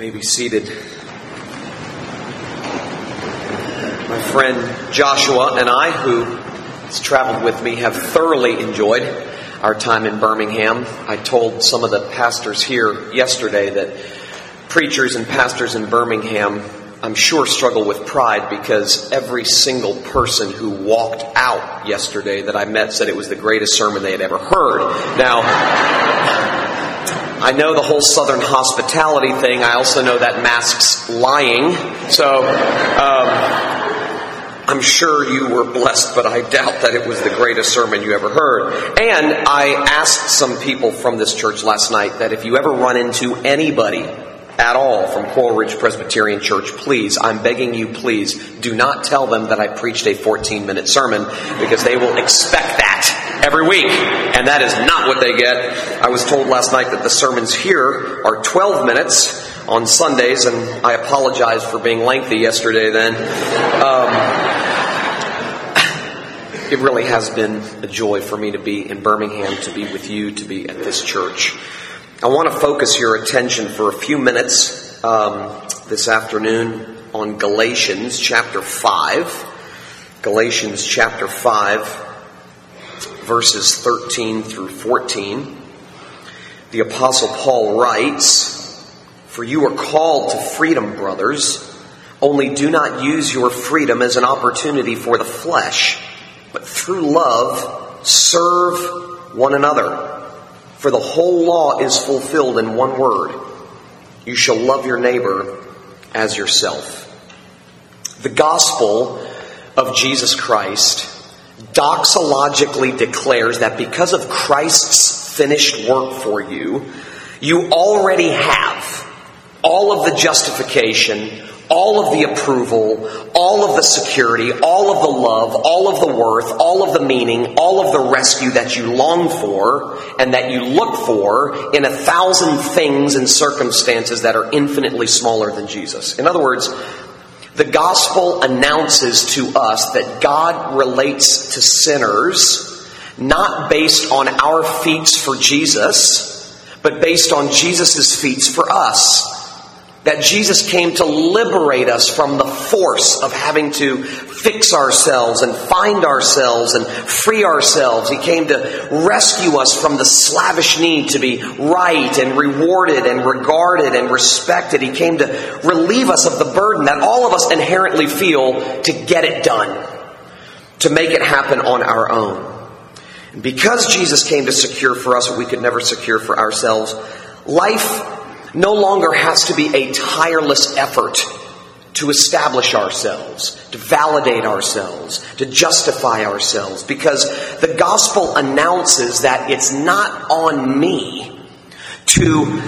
may be seated. My friend Joshua and I, who has traveled with me, have thoroughly enjoyed our time in Birmingham. I told some of the pastors here yesterday that preachers and pastors in Birmingham, I'm sure, struggle with pride because every single person who walked out yesterday that I met said it was the greatest sermon they had ever heard. Now, I know the whole Southern hospitality thing. I also know that masks lying. So, um, I'm sure you were blessed, but I doubt that it was the greatest sermon you ever heard. And I asked some people from this church last night that if you ever run into anybody at all from Coral Ridge Presbyterian Church, please, I'm begging you, please, do not tell them that I preached a 14 minute sermon because they will expect that every week. And that is not what they get. I was told last night that the sermons here are 12 minutes on Sundays, and I apologize for being lengthy yesterday then. Um, it really has been a joy for me to be in Birmingham, to be with you, to be at this church. I want to focus your attention for a few minutes um, this afternoon on Galatians chapter 5. Galatians chapter 5, verses 13 through 14. The Apostle Paul writes, For you are called to freedom, brothers, only do not use your freedom as an opportunity for the flesh, but through love serve one another. For the whole law is fulfilled in one word you shall love your neighbor as yourself. The gospel of Jesus Christ doxologically declares that because of Christ's finished work for you, you already have all of the justification, all of the approval, all of the security, all of the love, all of the worth, all of the meaning, all of the rescue that you long for and that you look for in a thousand things and circumstances that are infinitely smaller than Jesus. In other words, the gospel announces to us that God relates to sinners not based on our feats for Jesus, but based on Jesus' feats for us that Jesus came to liberate us from the force of having to fix ourselves and find ourselves and free ourselves. He came to rescue us from the slavish need to be right and rewarded and regarded and respected. He came to relieve us of the burden that all of us inherently feel to get it done, to make it happen on our own. Because Jesus came to secure for us what we could never secure for ourselves, life no longer has to be a tireless effort to establish ourselves, to validate ourselves, to justify ourselves, because the gospel announces that it's not on me to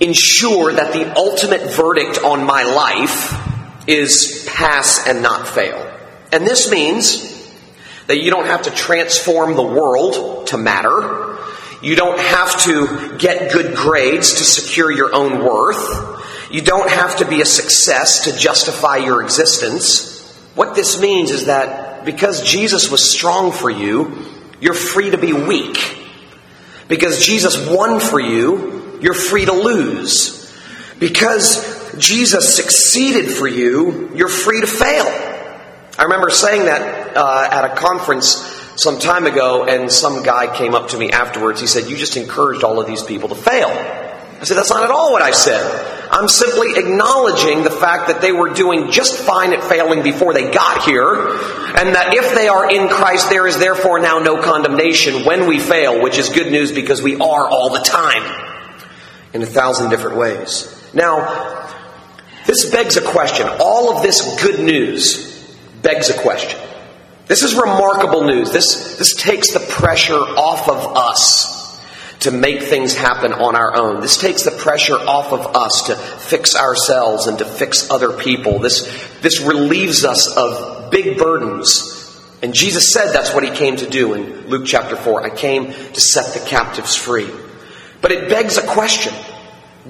ensure that the ultimate verdict on my life is pass and not fail. And this means that you don't have to transform the world to matter. You don't have to get good grades to secure your own worth. You don't have to be a success to justify your existence. What this means is that because Jesus was strong for you, you're free to be weak. Because Jesus won for you, you're free to lose. Because Jesus succeeded for you, you're free to fail. I remember saying that uh, at a conference some time ago, and some guy came up to me afterwards. He said, You just encouraged all of these people to fail. I said, That's not at all what I said. I'm simply acknowledging the fact that they were doing just fine at failing before they got here, and that if they are in Christ, there is therefore now no condemnation when we fail, which is good news because we are all the time in a thousand different ways. Now, this begs a question. All of this good news begs a question. This is remarkable news. This, this takes the pressure off of us to make things happen on our own. This takes the pressure off of us to fix ourselves and to fix other people. This, this relieves us of big burdens. And Jesus said that's what he came to do in Luke chapter 4. I came to set the captives free. But it begs a question.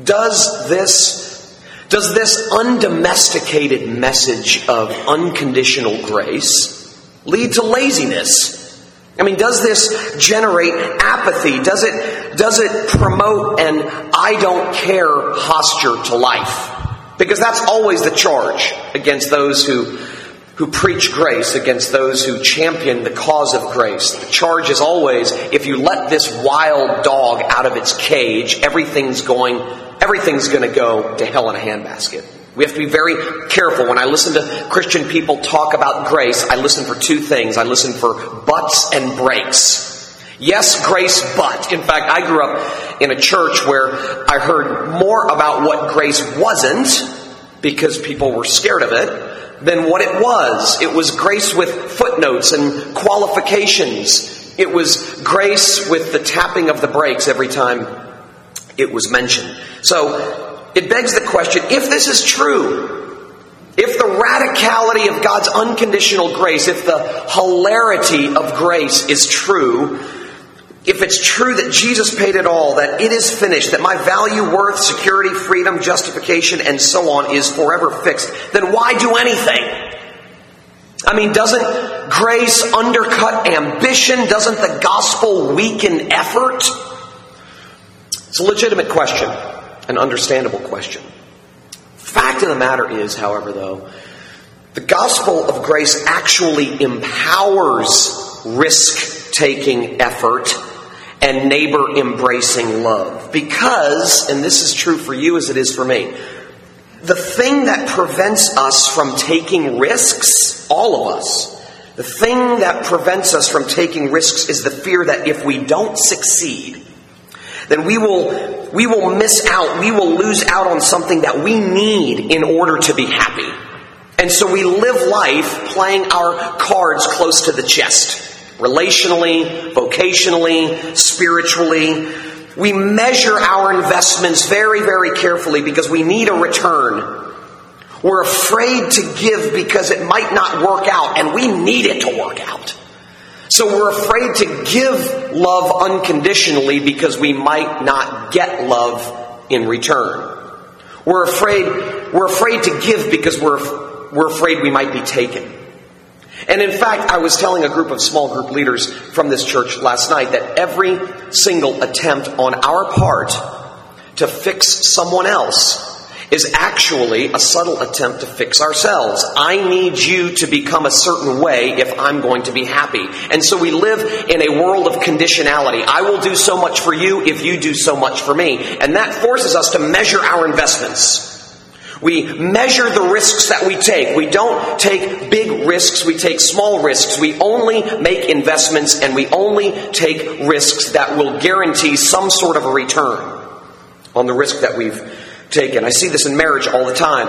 Does this, does this undomesticated message of unconditional grace lead to laziness? I mean, does this generate apathy? Does it, does it promote an I don't care posture to life? Because that's always the charge against those who, who preach grace, against those who champion the cause of grace. The charge is always, if you let this wild dog out of its cage, everything's going, everything's gonna go to hell in a handbasket. We have to be very careful. When I listen to Christian people talk about grace, I listen for two things. I listen for buts and breaks. Yes, grace, but. In fact, I grew up in a church where I heard more about what grace wasn't because people were scared of it than what it was. It was grace with footnotes and qualifications. It was grace with the tapping of the brakes every time it was mentioned. So, it begs the question, if this is true, if the radicality of God's unconditional grace, if the hilarity of grace is true, if it's true that Jesus paid it all, that it is finished, that my value, worth, security, freedom, justification, and so on is forever fixed, then why do anything? I mean, doesn't grace undercut ambition? Doesn't the gospel weaken effort? It's a legitimate question, an understandable question. Fact of the matter is, however, though, the gospel of grace actually empowers risk taking effort and neighbor embracing love. Because, and this is true for you as it is for me, the thing that prevents us from taking risks, all of us, the thing that prevents us from taking risks is the fear that if we don't succeed, then we will, we will miss out, we will lose out on something that we need in order to be happy. And so we live life playing our cards close to the chest relationally, vocationally, spiritually. We measure our investments very, very carefully because we need a return. We're afraid to give because it might not work out, and we need it to work out. So we're afraid to give love unconditionally because we might not get love in return. We're afraid, we're afraid to give because we're, we're afraid we might be taken. And in fact, I was telling a group of small group leaders from this church last night that every single attempt on our part to fix someone else is actually a subtle attempt to fix ourselves. I need you to become a certain way if I'm going to be happy. And so we live in a world of conditionality. I will do so much for you if you do so much for me. And that forces us to measure our investments. We measure the risks that we take. We don't take big risks, we take small risks. We only make investments and we only take risks that will guarantee some sort of a return on the risk that we've taken. I see this in marriage all the time.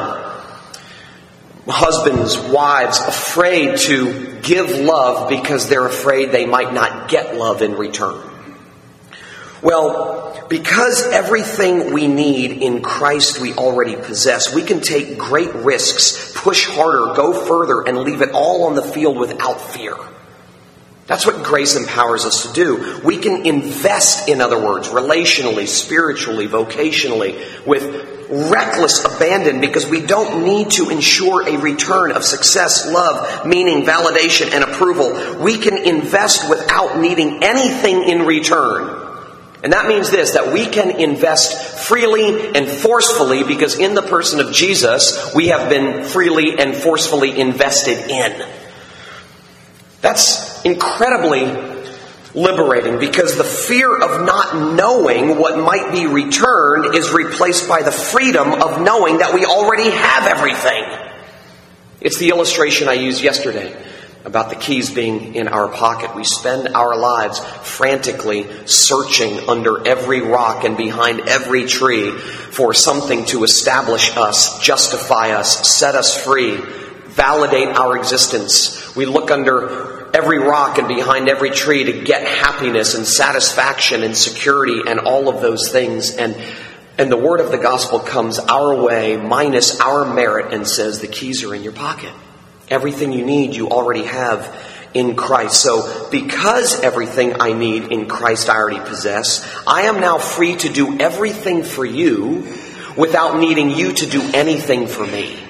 Husbands, wives, afraid to give love because they're afraid they might not get love in return. Well, because everything we need in Christ we already possess, we can take great risks, push harder, go further, and leave it all on the field without fear. That's what grace empowers us to do. We can invest, in other words, relationally, spiritually, vocationally, with reckless abandon because we don't need to ensure a return of success, love, meaning, validation, and approval. We can invest without needing anything in return. And that means this that we can invest freely and forcefully because in the person of Jesus, we have been freely and forcefully invested in. That's incredibly liberating because the fear of not knowing what might be returned is replaced by the freedom of knowing that we already have everything. It's the illustration I used yesterday about the keys being in our pocket. We spend our lives frantically searching under every rock and behind every tree for something to establish us, justify us, set us free, validate our existence. We look under every rock and behind every tree to get happiness and satisfaction and security and all of those things. And and the word of the gospel comes our way, minus our merit, and says, The keys are in your pocket. Everything you need, you already have in Christ. So, because everything I need in Christ I already possess, I am now free to do everything for you without needing you to do anything for me.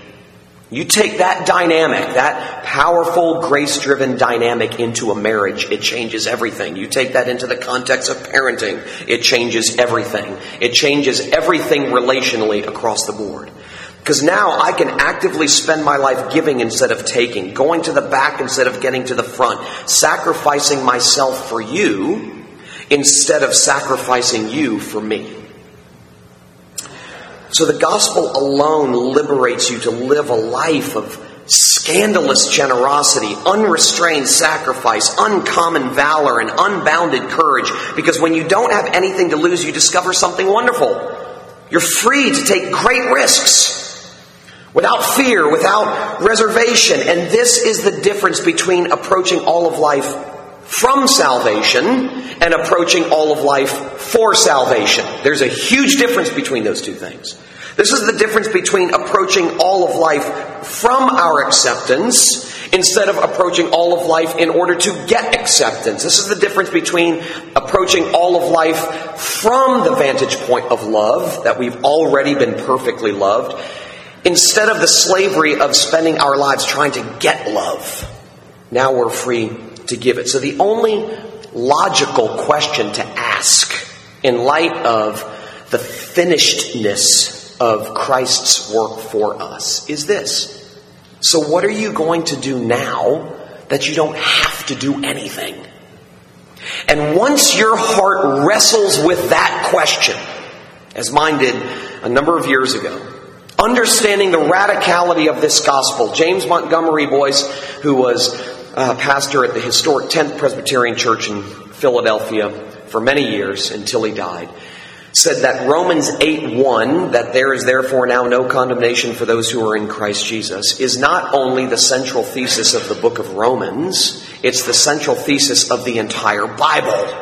You take that dynamic, that powerful, grace driven dynamic into a marriage, it changes everything. You take that into the context of parenting, it changes everything. It changes everything relationally across the board. Because now I can actively spend my life giving instead of taking, going to the back instead of getting to the front, sacrificing myself for you instead of sacrificing you for me. So the gospel alone liberates you to live a life of scandalous generosity, unrestrained sacrifice, uncommon valor, and unbounded courage. Because when you don't have anything to lose, you discover something wonderful. You're free to take great risks without fear, without reservation. And this is the difference between approaching all of life from salvation and approaching all of life for salvation. There's a huge difference between those two things. This is the difference between approaching all of life from our acceptance instead of approaching all of life in order to get acceptance. This is the difference between approaching all of life from the vantage point of love, that we've already been perfectly loved, instead of the slavery of spending our lives trying to get love. Now we're free to give it. So the only logical question to ask in light of the finishedness of Christ's work for us is this. So, what are you going to do now that you don't have to do anything? And once your heart wrestles with that question, as mine did a number of years ago, understanding the radicality of this gospel, James Montgomery Boice, who was a pastor at the historic 10th Presbyterian Church in Philadelphia for many years until he died, said that Romans 8 1, that there is therefore now no condemnation for those who are in Christ Jesus, is not only the central thesis of the book of Romans, it's the central thesis of the entire Bible.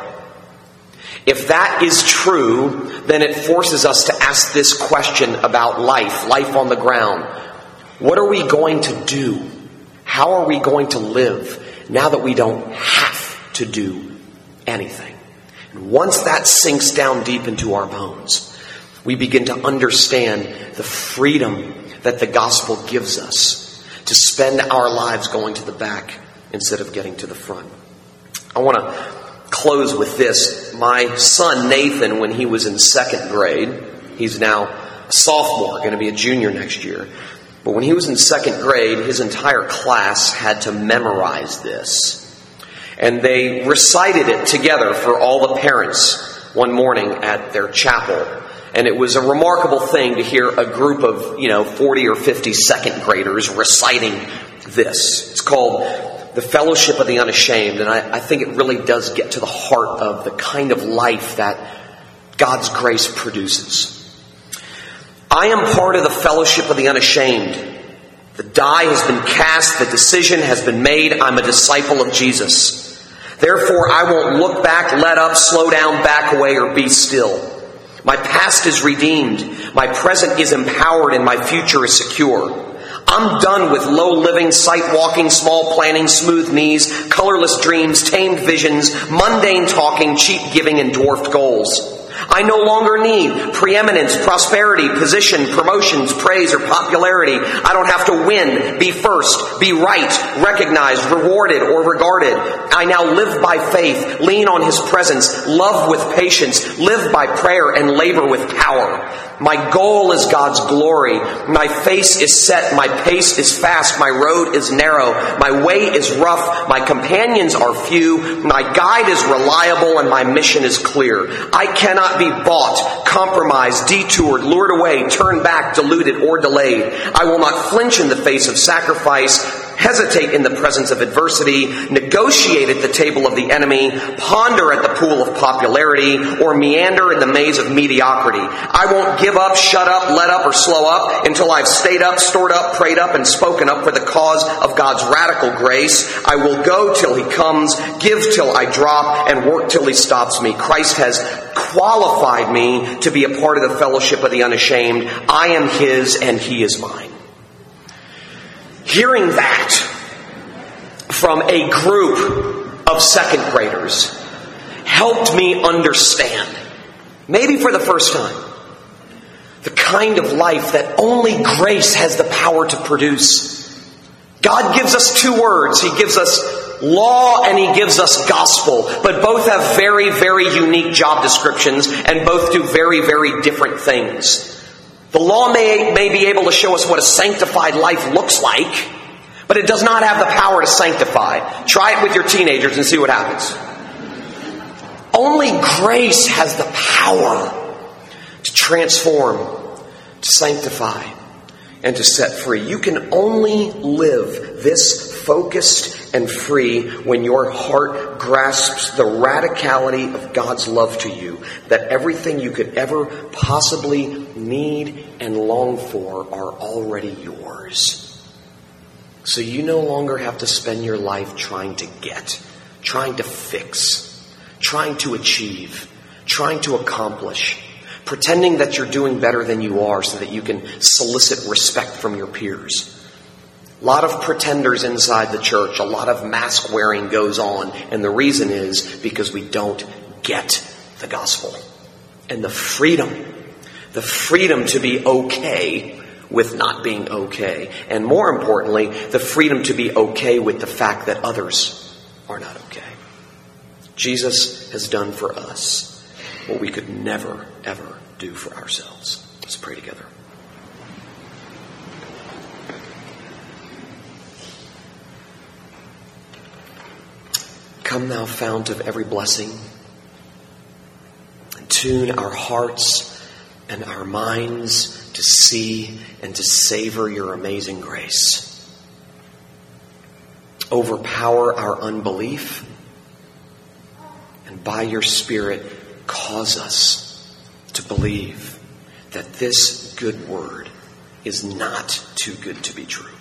If that is true, then it forces us to ask this question about life, life on the ground. What are we going to do? How are we going to live now that we don't have to do anything? once that sinks down deep into our bones, we begin to understand the freedom that the gospel gives us to spend our lives going to the back instead of getting to the front. I want to close with this. My son Nathan, when he was in second grade, he's now a sophomore, going to be a junior next year. But when he was in second grade, his entire class had to memorize this. And they recited it together for all the parents one morning at their chapel. And it was a remarkable thing to hear a group of, you know, 40 or 50 second graders reciting this. It's called The Fellowship of the Unashamed. And I, I think it really does get to the heart of the kind of life that God's grace produces. I am part of the fellowship of the unashamed. The die has been cast, the decision has been made. I'm a disciple of Jesus. Therefore, I won't look back, let up, slow down, back away, or be still. My past is redeemed. My present is empowered and my future is secure. I'm done with low living, sight walking, small planning, smooth knees, colorless dreams, tamed visions, mundane talking, cheap giving, and dwarfed goals. I no longer need preeminence, prosperity, position, promotions, praise, or popularity. I don't have to win, be first, be right, recognized, rewarded, or regarded. I now live by faith, lean on His presence, love with patience, live by prayer, and labor with power. My goal is God's glory. My face is set. My pace is fast. My road is narrow. My way is rough. My companions are few. My guide is reliable and my mission is clear. I cannot be bought, compromised, detoured, lured away, turned back, deluded, or delayed. I will not flinch in the face of sacrifice hesitate in the presence of adversity, negotiate at the table of the enemy, ponder at the pool of popularity, or meander in the maze of mediocrity. I won't give up, shut up, let up, or slow up until I've stayed up, stored up, prayed up, and spoken up for the cause of God's radical grace. I will go till He comes, give till I drop, and work till He stops me. Christ has qualified me to be a part of the fellowship of the unashamed. I am His and He is mine. Hearing that from a group of second graders helped me understand, maybe for the first time, the kind of life that only grace has the power to produce. God gives us two words. He gives us law and He gives us gospel, but both have very, very unique job descriptions and both do very, very different things. The law may, may be able to show us what a sanctified life looks like, but it does not have the power to sanctify. Try it with your teenagers and see what happens. Only grace has the power to transform, to sanctify, and to set free. You can only live this focused and free when your heart grasps the radicality of God's love to you, that everything you could ever possibly need and long for are already yours. So you no longer have to spend your life trying to get, trying to fix, trying to achieve, trying to accomplish, pretending that you're doing better than you are so that you can solicit respect from your peers. A lot of pretenders inside the church, a lot of mask wearing goes on, and the reason is because we don't get the gospel. And the freedom, the freedom to be okay with not being okay. And more importantly, the freedom to be okay with the fact that others are not okay. Jesus has done for us what we could never, ever do for ourselves. Let's pray together. Come, thou fount of every blessing, tune our hearts and our minds to see and to savor your amazing grace. Overpower our unbelief, and by your Spirit, cause us to believe that this good word is not too good to be true.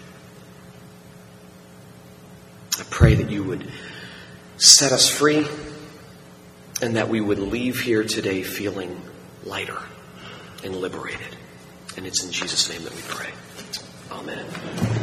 I pray that you would set us free and that we would leave here today feeling lighter and liberated. And it's in Jesus' name that we pray. Amen.